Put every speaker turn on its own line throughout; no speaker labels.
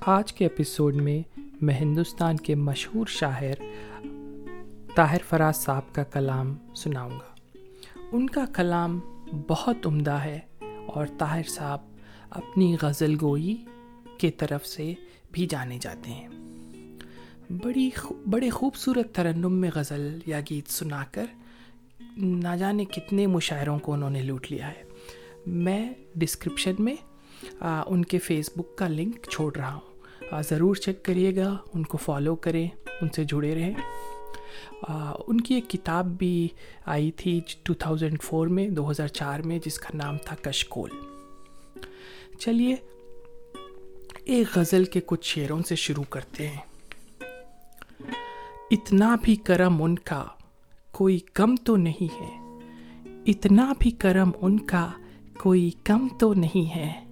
آج کے ایپیسوڈ میں میں ہندوستان کے مشہور شاعر طاہر فراز صاحب کا کلام سناؤں گا۔ ان کا کلام بہت عمدہ ہے اور طاہر صاحب اپنی غزل گوئی کے طرف سے بھی جانے جاتے ہیں۔ بڑی بڑے خوبصورت ترنم میں غزل یا گیت سنا کر نہ جانے کتنے مشاعروں کو انہوں نے لوٹ لیا ہے۔ میں ڈسکرپشن میں ان کے فیس بک کا لنک چھوڑ رہا ہوں۔ ضرور چیک کریے گا، ان کو فالو کریں، ان سے جڑے رہیں۔ ان کی ایک کتاب بھی آئی تھی ٹو تھاؤزینڈ فور میں، دو ہزار چار میں، جس کا نام تھا کشکول۔ چلیے، ایک غزل کے کچھ شعروں سے شروع کرتے ہیں۔ اتنا بھی کرم ان کا، کوئی کم تو نہیں ہے۔ اتنا بھی کرم ان کا، کوئی کم تو نہیں ہے۔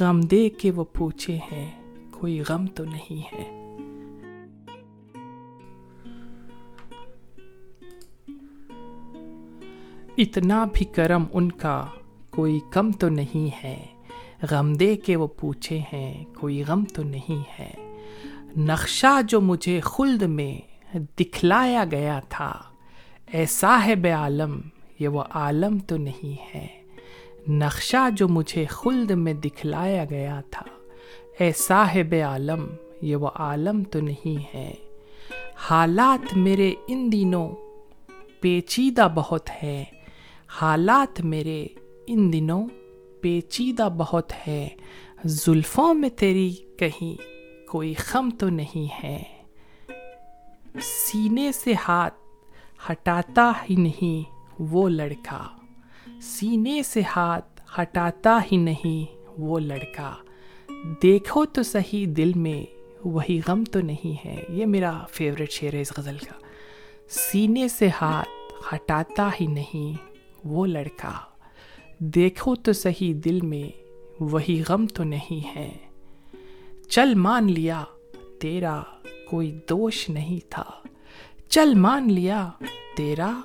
غم دے کے وہ پوچھے ہیں۔ کوئی غم تو نہیں ہے۔ اتنا بھی کرم ان کا کوئی کم تو نہیں ہے۔ غم دے کے وہ پوچھے ہیں، کوئی غم تو نہیں ہے۔ نقشہ جو مجھے خلد میں دکھلایا گیا تھا، اے صاحب عالم، یہ وہ عالم تو نہیں ہے۔ نقشہ جو مجھے خلد میں دکھلایا گیا تھا۔ اے صاحب عالم، یہ وہ عالم تو نہیں ہے۔ حالات میرے ان دنوں پیچیدہ بہت ہے حالات میرے ان دنوں پیچیدہ بہت ہے زلفوں میں تیری کہیں کوئی خم تو نہیں ہے۔ سینے سے ہاتھ ہٹاتا ہی نہیں وہ لڑکا۔ سینے سے ہاتھ ہٹاتا ہی نہیں وہ لڑکا۔ دیکھو تو صحیح دل میں وہی غم تو نہیں ہے۔ یہ میرا فیوریٹ شعر ہے اس غزل کا۔ سینے سے ہاتھ ہٹاتا ہی نہیں وہ لڑکا۔ دیکھو تو صحیح دل میں وہی غم تو نہیں ہے۔ چل مان لیا، تیرا کوئی دوش نہیں تھا۔ چل مان لیا، تیرا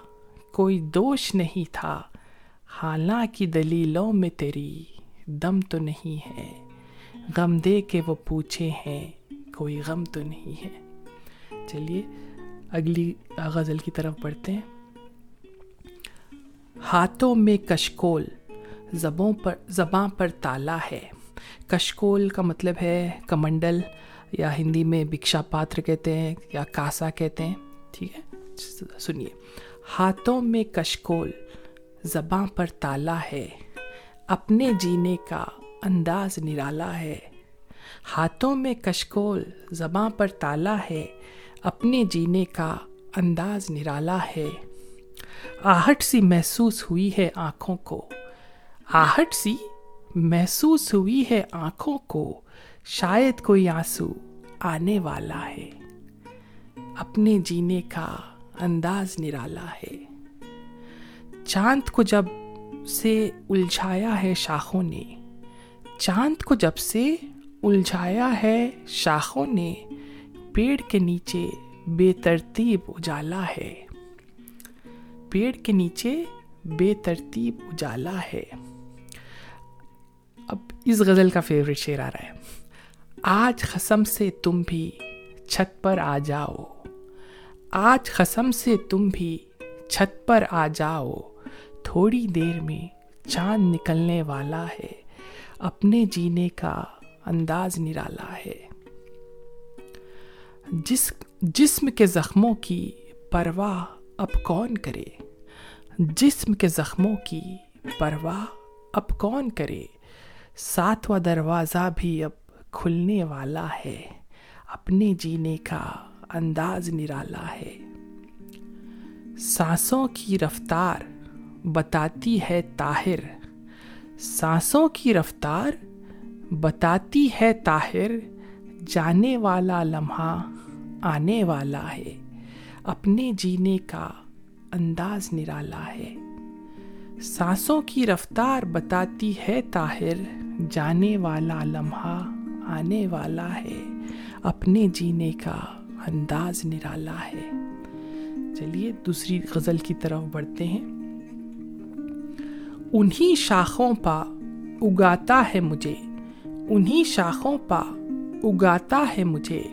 کوئی دوش نہیں تھا۔ حالانکہ دلیلوں میں تیری دم تو نہیں ہے۔ غم دے کے وہ پوچھے ہیں، کوئی غم تو نہیں ہے۔ چلیے، اگلی غزل کی طرف بڑھتے ہیں۔ ہاتھوں میں کشکول، زبوں پر، زباں پر تالا ہے۔ کشکول کا مطلب ہے کمنڈل، یا ہندی میں بکشا پاتر کہتے ہیں، یا کاسا کہتے ہیں۔ ٹھیک ہے؟ سنیے۔ ہاتھوں میں کشکول، زباں پر تالا ہے۔ اپنے جینے کا انداز نرالا ہے۔ ہاتھوں میں کشکول، زباں پر تالا ہے۔ اپنے جینے کا انداز نرالا ہے۔ آہٹ سی محسوس ہوئی ہے آنکھوں کو۔ آہٹ سی محسوس ہوئی ہے آنکھوں کو۔ شاید کوئی آنسو آنے والا ہے۔ اپنے جینے کا انداز نرالا ہے۔ چاند کو جب سے الجھایا ہے شاخوں نے چاند کو جب سے الجھایا ہے شاخوں نے، پیڑ کے نیچے بے ترتیب اجالا ہے۔ پیڑ کے نیچے بے ترتیب اجالا ہے۔ اب اس غزل کا فیوریٹ شعر آ رہا ہے۔ آج قسم سے تم بھی چھت پر آ جاؤ۔ آج قسم سے تم بھی چھت پر آ جاؤ۔ تھوڑی دیر میں چاند نکلنے والا ہے۔ اپنے جینے کا انداز نرالا ہے۔ جس جسم کے زخموں کی پرواہ اب کون کرے؟ جسم کے زخموں کی پرواہ اب کون کرے؟ ساتواں دروازہ بھی اب کھلنے والا ہے۔ اپنے جینے کا انداز نرالا ہے۔ سانسوں کی رفتار بتاتی ہے طاہر۔ سانسوں کی رفتار بتاتی ہے طاہر، جانے والا لمحہ آنے والا ہے، اپنے جینے کا انداز نرالا ہے۔ سانسوں کی رفتار بتاتی ہے طاہر، جانے والا لمحہ آنے والا ہے، اپنے جینے کا انداز نرالا ہے۔ چلیے، دوسری غزل کی طرف بڑھتے ہیں۔ انہی شاخوں پا اگاتا ہے مجھے، انہی شاخوں پا اگاتا ہے مجھے،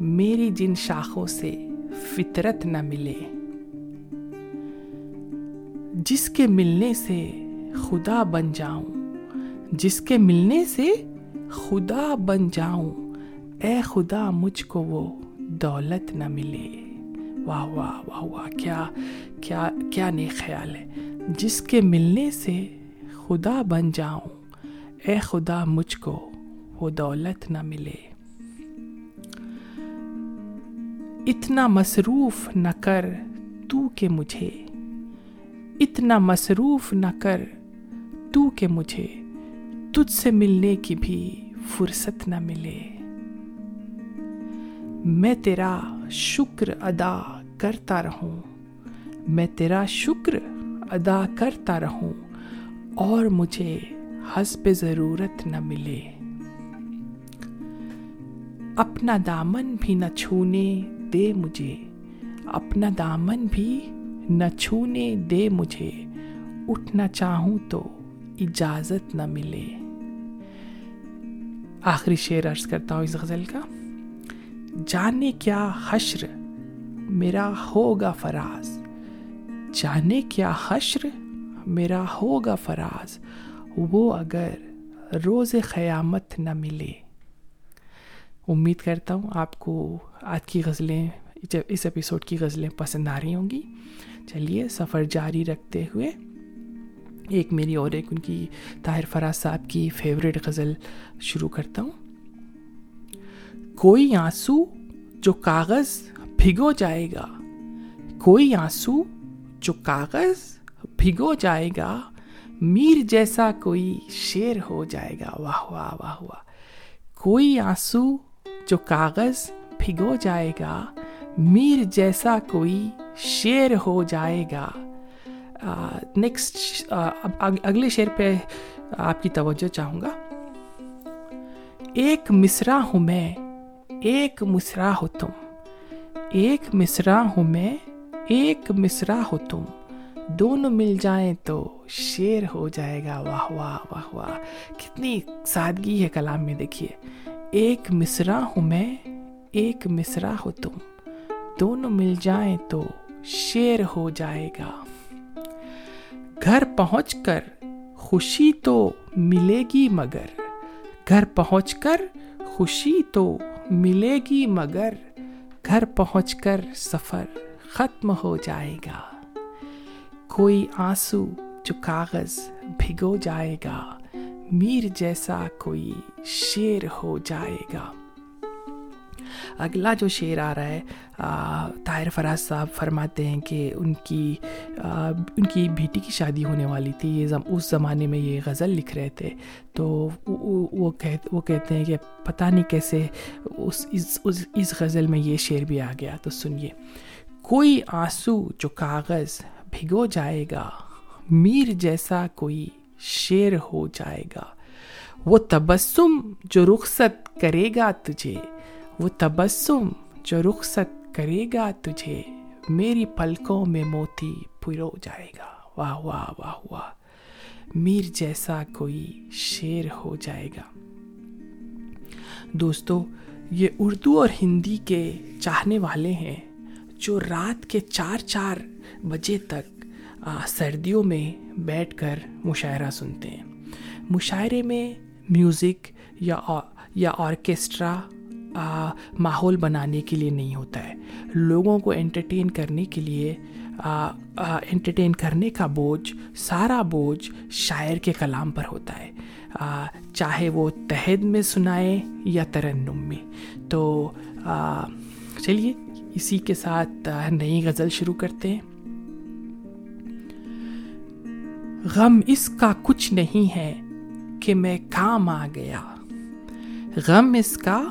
میری جن شاخوں سے فطرت نہ ملے۔ جس کے ملنے سے خدا بن جاؤں، جس کے ملنے سے خدا بن جاؤں، اے خدا مجھ کو وہ دولت نہ ملے۔ واہ واہ واہ واہ، کیا کیا کیا نیک خیال ہے۔ جس کے ملنے سے خدا بن جاؤں۔ اے خدا، مجھ کو وہ دولت نہ ملے۔ اتنا مصروف نہ کر تو کہ مجھے۔ اتنا مصروف نہ کر تو کہ مجھے۔ تجھ سے ملنے کی بھی فرصت نہ ملے۔ میں تیرا شکر ادا کرتا رہوں۔ میں تیرا شکر ادا کرتا رہوں اور مجھے حسب ضرورت نہ ملے۔ اپنا دامن بھی نہ چھونے دے مجھے۔ اپنا دامن بھی نہ چھونے دے مجھے۔ اٹھنا چاہوں تو اجازت نہ ملے۔ آخری شعر عرض کرتا ہوں اس غزل کا۔ جانے کیا حشر میرا ہوگا فراز۔ جانے کیا حشر میرا ہوگا فراز، وہ اگر روز قیامت نہ ملے۔ امید کرتا ہوں آپ کو آج کی غزلیں اس ایپیسوڈ کی غزلیں پسند آ رہی ہوں گی۔ چلیے، سفر جاری رکھتے ہوئے ایک میری اور ایک ان کی طاہر فراز صاحب کی فیوریٹ غزل شروع کرتا ہوں۔ کوئی آنسو جو کاغذ بھگو جائے گا، کوئی آنسو جو کاغذ بھگو جائے گا، میر جیسا کوئی شیر ہو جائے گا۔ واہ واہ واہ واہ۔ کوئی آنسو جو کاغذ بھگو جائے گا، میر جیسا کوئی شیر ہو جائے گا۔ نیکسٹ اگلے شعر پہ آپ کی توجہ چاہوں گا۔ ایک مصرا ہوں میں، ایک مصرا ہو تم۔ ایک مصرا ہوں میں ایک مصرا ہو تم۔ دونوں مل جائیں تو شیر ہو جائے گا۔ واہ واہ واہ واہ۔ کتنی سادگی ہے کلام میں، دیکھیے۔ ایک مصرا ہوں میں، ایک مصرا ہو تم۔ دونوں مل جائیں تو شیر ہو جائے گا۔ گھر پہنچ کر خوشی تو ملے گی مگر۔ گھر پہنچ کر خوشی تو ملے گی مگر۔ گھر پہنچ کر سفر۔ ختم ہو جائے گا۔ کوئی آنسو جو کاغذ بھگو جائے گا، میر جیسا کوئی شیر ہو جائے گا۔ اگلا جو شعر آ رہا ہے طاہر فراز صاحب فرماتے ہیں کہ ان کی ان کی بیٹی کی شادی ہونے والی تھی۔ یہ اس زمانے میں یہ غزل لکھ رہے تھے۔ تو وہ وہ کہتے ہیں کہ پتہ نہیں کیسے اس اس غزل میں یہ شعر بھی آ گیا۔ تو سنیے۔ کوئی آنسو جو کاغذ بھگو جائے گا، میر جیسا کوئی شعر ہو جائے گا۔ وہ تبسم جو رخصت کرے گا تجھے، وہ تبسم جو رخصت کرے گا تجھے، میری پلکوں میں موتی پرو جائے گا۔ واہ واہ واہ واہ۔ میر جیسا کوئی شیر ہو جائے گا۔ دوستو، یہ اردو اور ہندی کے چاہنے والے ہیں۔ جو رات کے چار چار بجے تک سردیوں میں بیٹھ کر مشاعرہ سنتے ہیں۔ مشاعرے میں میوزک یا یا آرکیسٹرا ماحول بنانے کے لیے نہیں ہوتا ہے۔ لوگوں کو انٹرٹین کرنے کے لیے انٹرٹین کرنے کا بوجھ، سارا بوجھ شاعر کے کلام پر ہوتا ہے۔ چاہے وہ تحد میں سنائے یا ترنم میں۔ تو چلیے۔ اسی کے ساتھ نئی غزل شروع کرتے ہیں۔ غم اس کا کچھ نہیں ہے کہ میں کام آ گیا۔ غم اس کا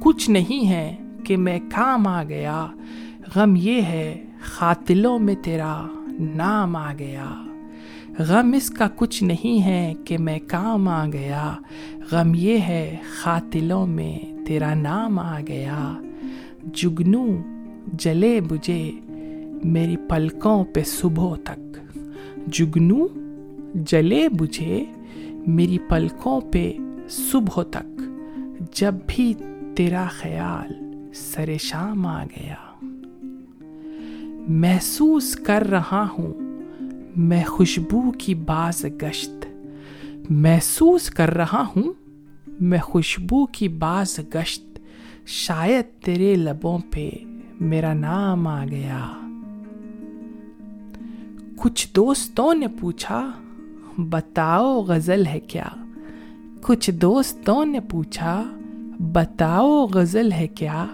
کچھ نہیں ہے کہ میں کام آ گیا۔ غم یہ ہے خاتلوں میں تیرا نام آ گیا۔ غم اس کا کچھ نہیں ہے کہ میں کام آ گیا۔ غم یہ ہے خاتلوں میں تیرا نام آ گیا۔ جگنو جلے بجے میری پلکوں پہ صبح تک۔ جگنو جلے بجھے میری پلکوں پہ صبح تک۔ جب بھی تیرا خیال سر شام آ گیا۔ محسوس کر رہا ہوں میں خوشبو کی باز گشت۔ محسوس کر رہا ہوں میں خوشبو کی باز گشت۔ شاید تیرے لبوں پہ میرا نام آ گیا۔ کچھ دوستوں نے پوچھا، بتاؤ غزل ہے کیا؟ کچھ دوستوں نے پوچھا، بتاؤ غزل ہے کیا؟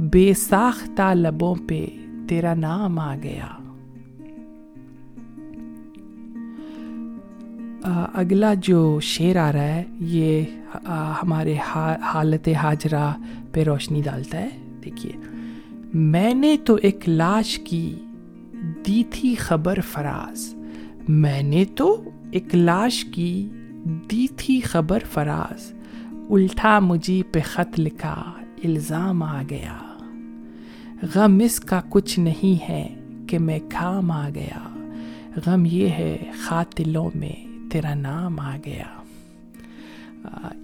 بے ساختہ لبوں پہ تیرا نام آ گیا۔ اگلا جو شعر آ رہا ہے، یہ ہمارے حالت حاجرہ پہ روشنی ڈالتا ہے۔ دیکھیے، میں نے تو ایک لاش کی دی تھی خبر فراز۔ میں نے تو ایک لاش کی دی تھی خبر فراز۔ الٹا مجھے پہ خط لکھا الزام آ گیا۔ غم اس کا کچھ نہیں ہے کہ میں کام آ گیا۔ غم یہ ہے خاتلوں میں تیرا نام آ گیا۔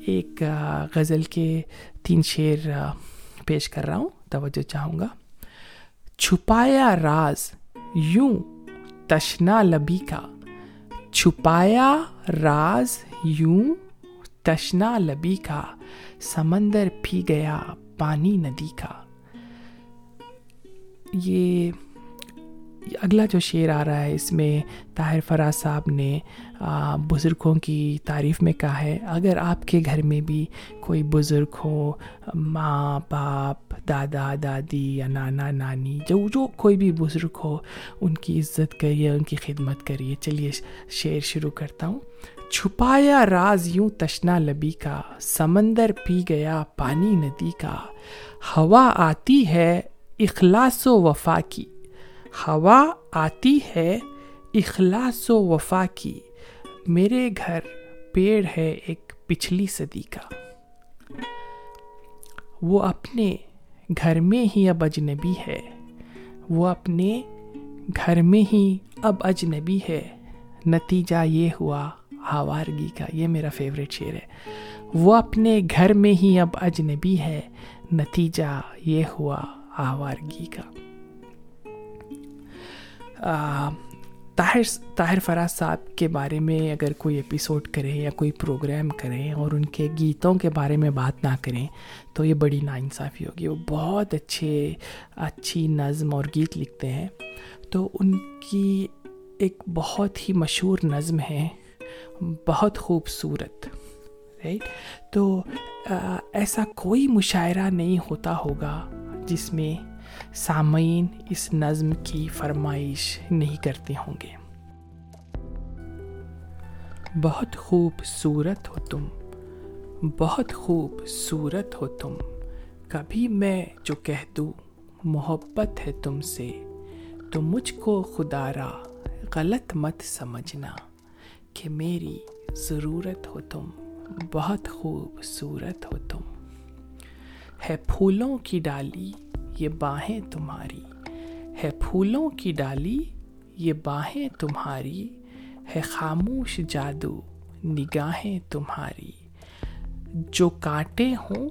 ایک غزل کے تین شعر پیش کر رہا ہوں، توجہ چاہوں گا۔ چھپایا راز یوں تشنا لبی کا۔ چھپایا راز یوں تشنا لبی کا۔ سمندر پی گیا پانی ندی کا۔ یہ اگلا جو شعر آ رہا ہے اس میں طاہر فراز صاحب نے بزرگوں کی تعریف میں کہا ہے، اگر آپ کے گھر میں بھی کوئی بزرگ ہو، ماں، باپ، دادا، دادی یا نانا، نانی، جو جو کوئی بھی بزرگ ہو، ان کی عزت کریے، ان کی خدمت کریے۔ چلیے، شعر شروع کرتا ہوں۔ چھپایا راز یوں تشنا لبی کا، سمندر پی گیا پانی ندی کا۔ ہوا آتی ہے اخلاص و وفا کی۔ ہوا آتی ہے، اخلاص و وفا کی۔ میرے گھر پیڑ ہے ایک پچھلی صدی کا۔ وہ اپنے گھر میں ہی اب اجنبی ہے۔ وہ اپنے گھر میں ہی اب اجنبی ہے۔ نتیجہ یہ ہوا آوارگی کا۔ یہ میرا فیوریٹ شعر ہے۔ وہ اپنے گھر میں ہی اب اجنبی ہے۔ نتیجہ یہ ہوا آوارگی کا۔ طاہر طاہر فراز صاحب کے بارے میں اگر کوئی ایپیسوڈ کریں یا کوئی پروگرام کریں اور ان کے گیتوں کے بارے میں بات نہ کریں، تو یہ بڑی ناانصافی ہوگی۔ وہ بہت اچھے، اچھی نظم اور گیت لکھتے ہیں۔ تو ان کی ایک بہت ہی مشہور نظم ہے، بہت خوبصورت رائٹ تو ایسا کوئی مشاعرہ نہیں ہوتا ہوگا جس میں سامعین، اس نظم کی فرمائش نہیں کرتے ہوں گے۔ بہت خوبصورت ہو تم، بہت خوبصورت ہو تم۔ کبھی میں جو کہہ دوں، محبت ہے تم سے۔ تو مجھ کو خدا را غلط مت سمجھنا کہ میری ضرورت ہو تم، بہت خوبصورت ہو تم۔ ہے پھولوں کی ڈالی یہ باہیں تمہاری۔ ہے پھولوں کی ڈالی، یہ باہیں تمہاری۔ ہے خاموش جادو، نگاہیں تمہاری۔ جو کانٹے ہوں،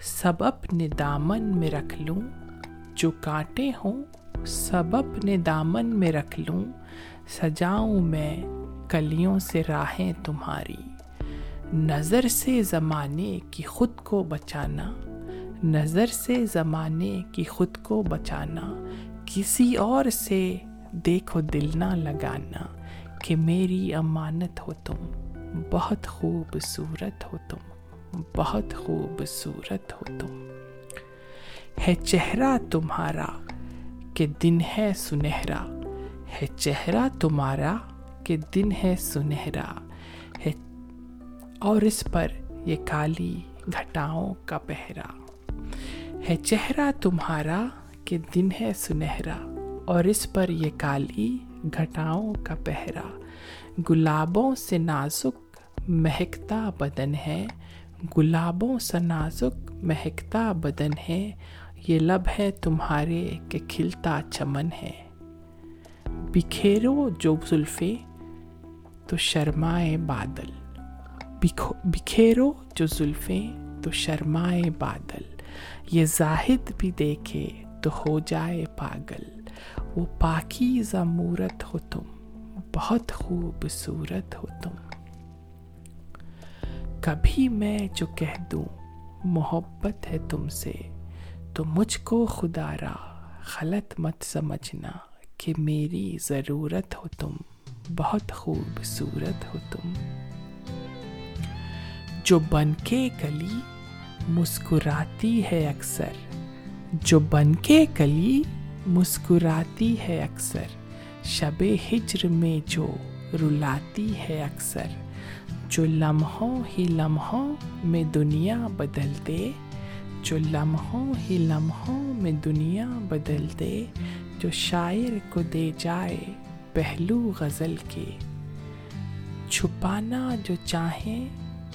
سب اپنے دامن میں رکھ لوں۔ جو کانٹے ہوں، سب اپنے دامن میں رکھ لوں۔ سجاؤں میں کلیوں سے راہیں تمہاری۔ نظر سے زمانے کی خود کو بچانا۔ نظر سے زمانے کی خود کو بچانا، کسی اور سے دیکھو دل نہ لگانا کہ میری امانت ہو تم، بہت خوبصورت ہو تم، بہت خوبصورت ہو تم۔ ہے چہرہ تمہارا کہ دن ہے سنہرا، ہے چہرہ تمہارا کہ دن ہے سنہرا۔ ہے، اور اس پر یہ کالی گھٹاؤں کا پہرا۔ ہے چہرہ تمہارا کہ دن ہے سنہرا، اور اس پر یہ کالی گھٹاؤں کا پہرا۔ گلابوں سے نازک مہکتا بدن ہے، گلابوں سے نازک مہکتا بدن ہے۔ یہ لب ہے تمہارے کہ کھلتا چمن ہے۔ بکھیرو جو زلفیں تو شرمائے بادل۔ بکھو بکھیرو جو زلفیں تو شرمائے بادل۔ یہ زاہد بھی دیکھے تو ہو جائے پاگل۔ وہ پاکی ضمورت ہو تم، بہت خوبصورت ہو تم۔ کبھی میں جو کہہ دوں، محبت ہے تم سے، تو مجھ کو خدا را غلط مت سمجھنا کہ میری ضرورت ہو تم، بہت خوبصورت ہو تم۔ جو بن کے گلی مسکراتی ہے اکثر۔ جو بن کے کلی مسکراتی ہے اکثر۔ شب ہجر میں جو رلاتی ہے اکثر۔ جو لمحوں ہی لمحوں میں دنیا بدل دے جو لمحوں ہی لمحوں میں دنیا بدل دے جو شاعر کو دے جائے پہلو غزل کے۔ چھپانا جو چاہیں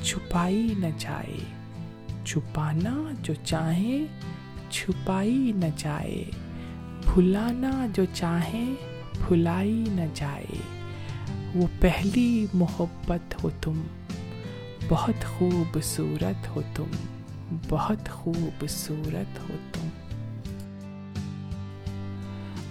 چھپائی نہ جائے۔ چھپانا جو چاہیں، چھپائی نہ جائے۔ بھلانا جو چاہیں، بھلائی نہ جائے۔ وہ پہلی محبت ہو تم، بہت خوبصورت ہو تم، بہت خوبصورت ہو تم۔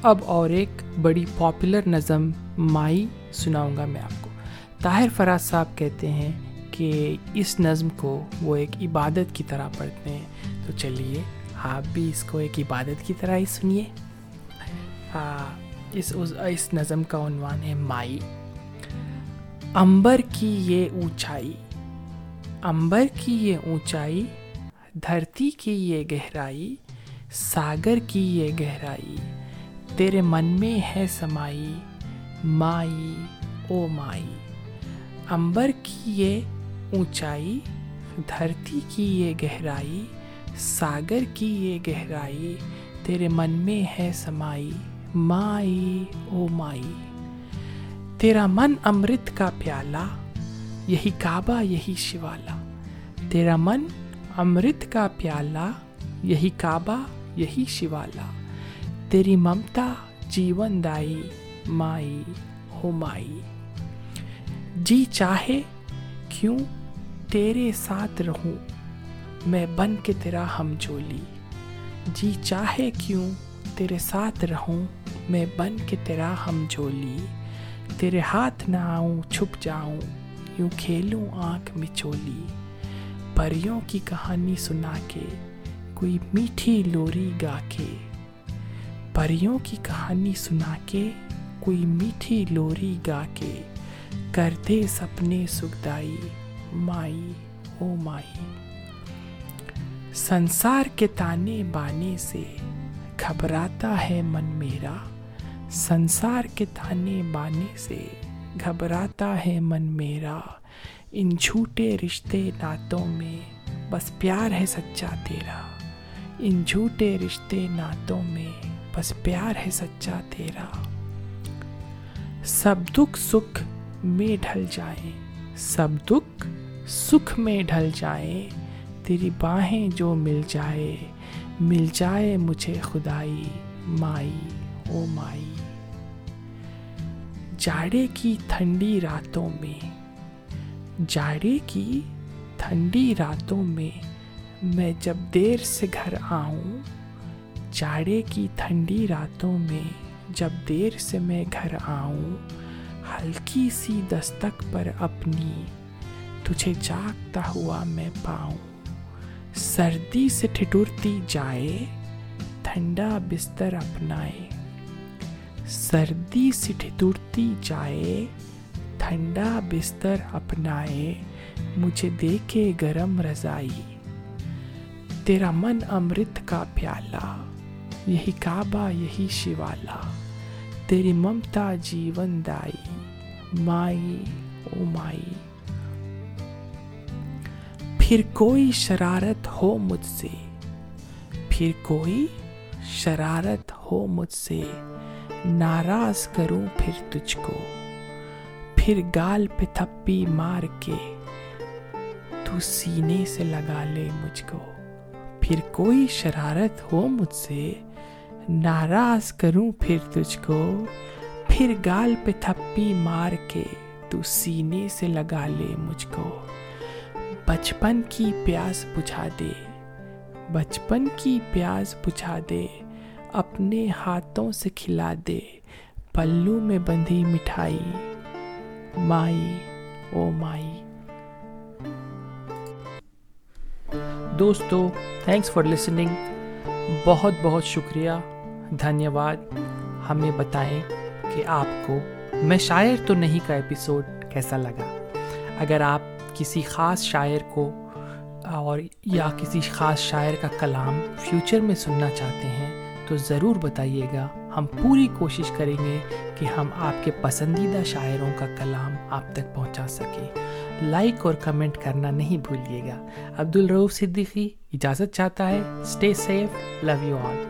اب اور ایک بڑی پاپولر نظم مائی سناؤں گا میں آپ کو۔ طاہر فراز صاحب کہتے ہیں کہ اس نظم کو وہ ایک عبادت کی طرح پڑھتے ہیں۔ تو چلیے، آپ بھی اس کو ایک عبادت کی طرح ہی سنیے۔ اس اس نظم کا عنوان ہے مائی۔ امبر کی یہ اونچائی، امبر کی یہ اونچائی، دھرتی کی یہ گہرائی، ساگر کی یہ گہرائی، تیرے من میں ہے سمائی، مائی، او مائی۔ امبر کی یہ اونچائی، دھرتی کی یہ گہرائی، ساگر کی یہ گہرائی، تیرے من میں ہے سمائی، مائی، او مائی۔ تیرا من امرت کا پیالہ، یہی کعبہ، یہی شوالا تیرا من امرت کا پیالہ، یہی کعبہ، یہی شوالا تیری ممتا، جیون دائی، مائی ہو مائی۔ جی چاہے، کیوں تیرے ساتھ رہوں، میں بن کے تیرا ہم جولی جی چاہے کیوں تیرے ساتھ رہوں، میں بن کے تیرا ہم جولی تیرے ہاتھ نہ آؤں، چھپ جاؤں، یوں کھیلوں آنکھ میں چولی پریوں کی کہانی سنا کے، کوئی میٹھی لوری گا کے۔ پریوں کی کہانی سنا کے، کوئی میٹھی لوری گا کے۔ کر دے سپنے سکھدائی مائی او مائی سنسار کے تانے بانے سے گھبراتا ہے من میرا سنسار کے تانے بانے سے گھبراتا ہے من میرا ان جھوٹے رشتے نعتوں میں بس پیار ہے سچا تیرا ان جھوٹے رشتے نعتوں میں بس پیار ہے سچا تیرا سب دکھ سکھ میں ڈھل جائیں سب دکھ سکھ میں ڈھل جائیں تیری باہیں جو مل جائے مل جائے مجھے خدائی، مائی، او مائی۔ جاڑے کی ٹھنڈی راتوں میں، جاڑے کی ٹھنڈی راتوں میں میں جب دیر سے گھر آؤں، جاڑے کی ٹھنڈی راتوں میں جب دیر سے میں گھر آؤں، ہلکی سی دستک پر اپنی تجھے جاگتا ہوا میں پاؤں۔ سردی سے ٹھٹرتی جائے، ٹھنڈا بستر اپنائے۔ سردی سے ٹھٹرتی جائے، ٹھنڈا بستر اپنائے۔ مجھے دیکھے گرم رضائی۔ تیرا من امرت کا پیالہ، یہی کعبہ، یہی شیوالا تیری ممتا جیون دائی مائی او مائی۔ پھر کوئی شرارت ہو مجھ سے۔ پھر کوئی شرارت ہو مجھ سے۔ ناراض کروں پھر تجھ کو۔ پھر گال پہ تھپی مار کے تو سینے سے لگا لے مجھ کو۔ پھر کوئی شرارت ہو مجھ سے۔ ناراض کروں پھر تجھ کو۔ پھر گال پہ تھپی مار کے تو سینے سے لگا لے مجھ کو۔ بچپن کی پیاس بجھا دے۔ بچپن کی پیاس بجھا دے۔ اپنے ہاتھوں سے کھلا دے۔ پلو میں بندھی مٹھائی۔ مائی، او مائی۔ دوستو تھینکس فار لسننگ بہت بہت شکریہ۔ دھنیہ واد ہمیں بتائیں کہ آپ کو میں شاعر تو نہیں کا ایپیسوڈ کیسا لگا۔ اگر آپ کسی خاص شاعر کو، اور یا کسی خاص شاعر کا کلام فیوچر میں سننا چاہتے ہیں، تو ضرور بتائیے گا، ہم پوری کوشش کریں گے کہ ہم آپ کے پسندیدہ شاعروں کا کلام آپ تک پہنچا سکیں۔ لائک اور کمنٹ کرنا نہیں بھولیے گا۔ عبد الروف صدیقی اجازت چاہتا ہے۔ Stay safe love you all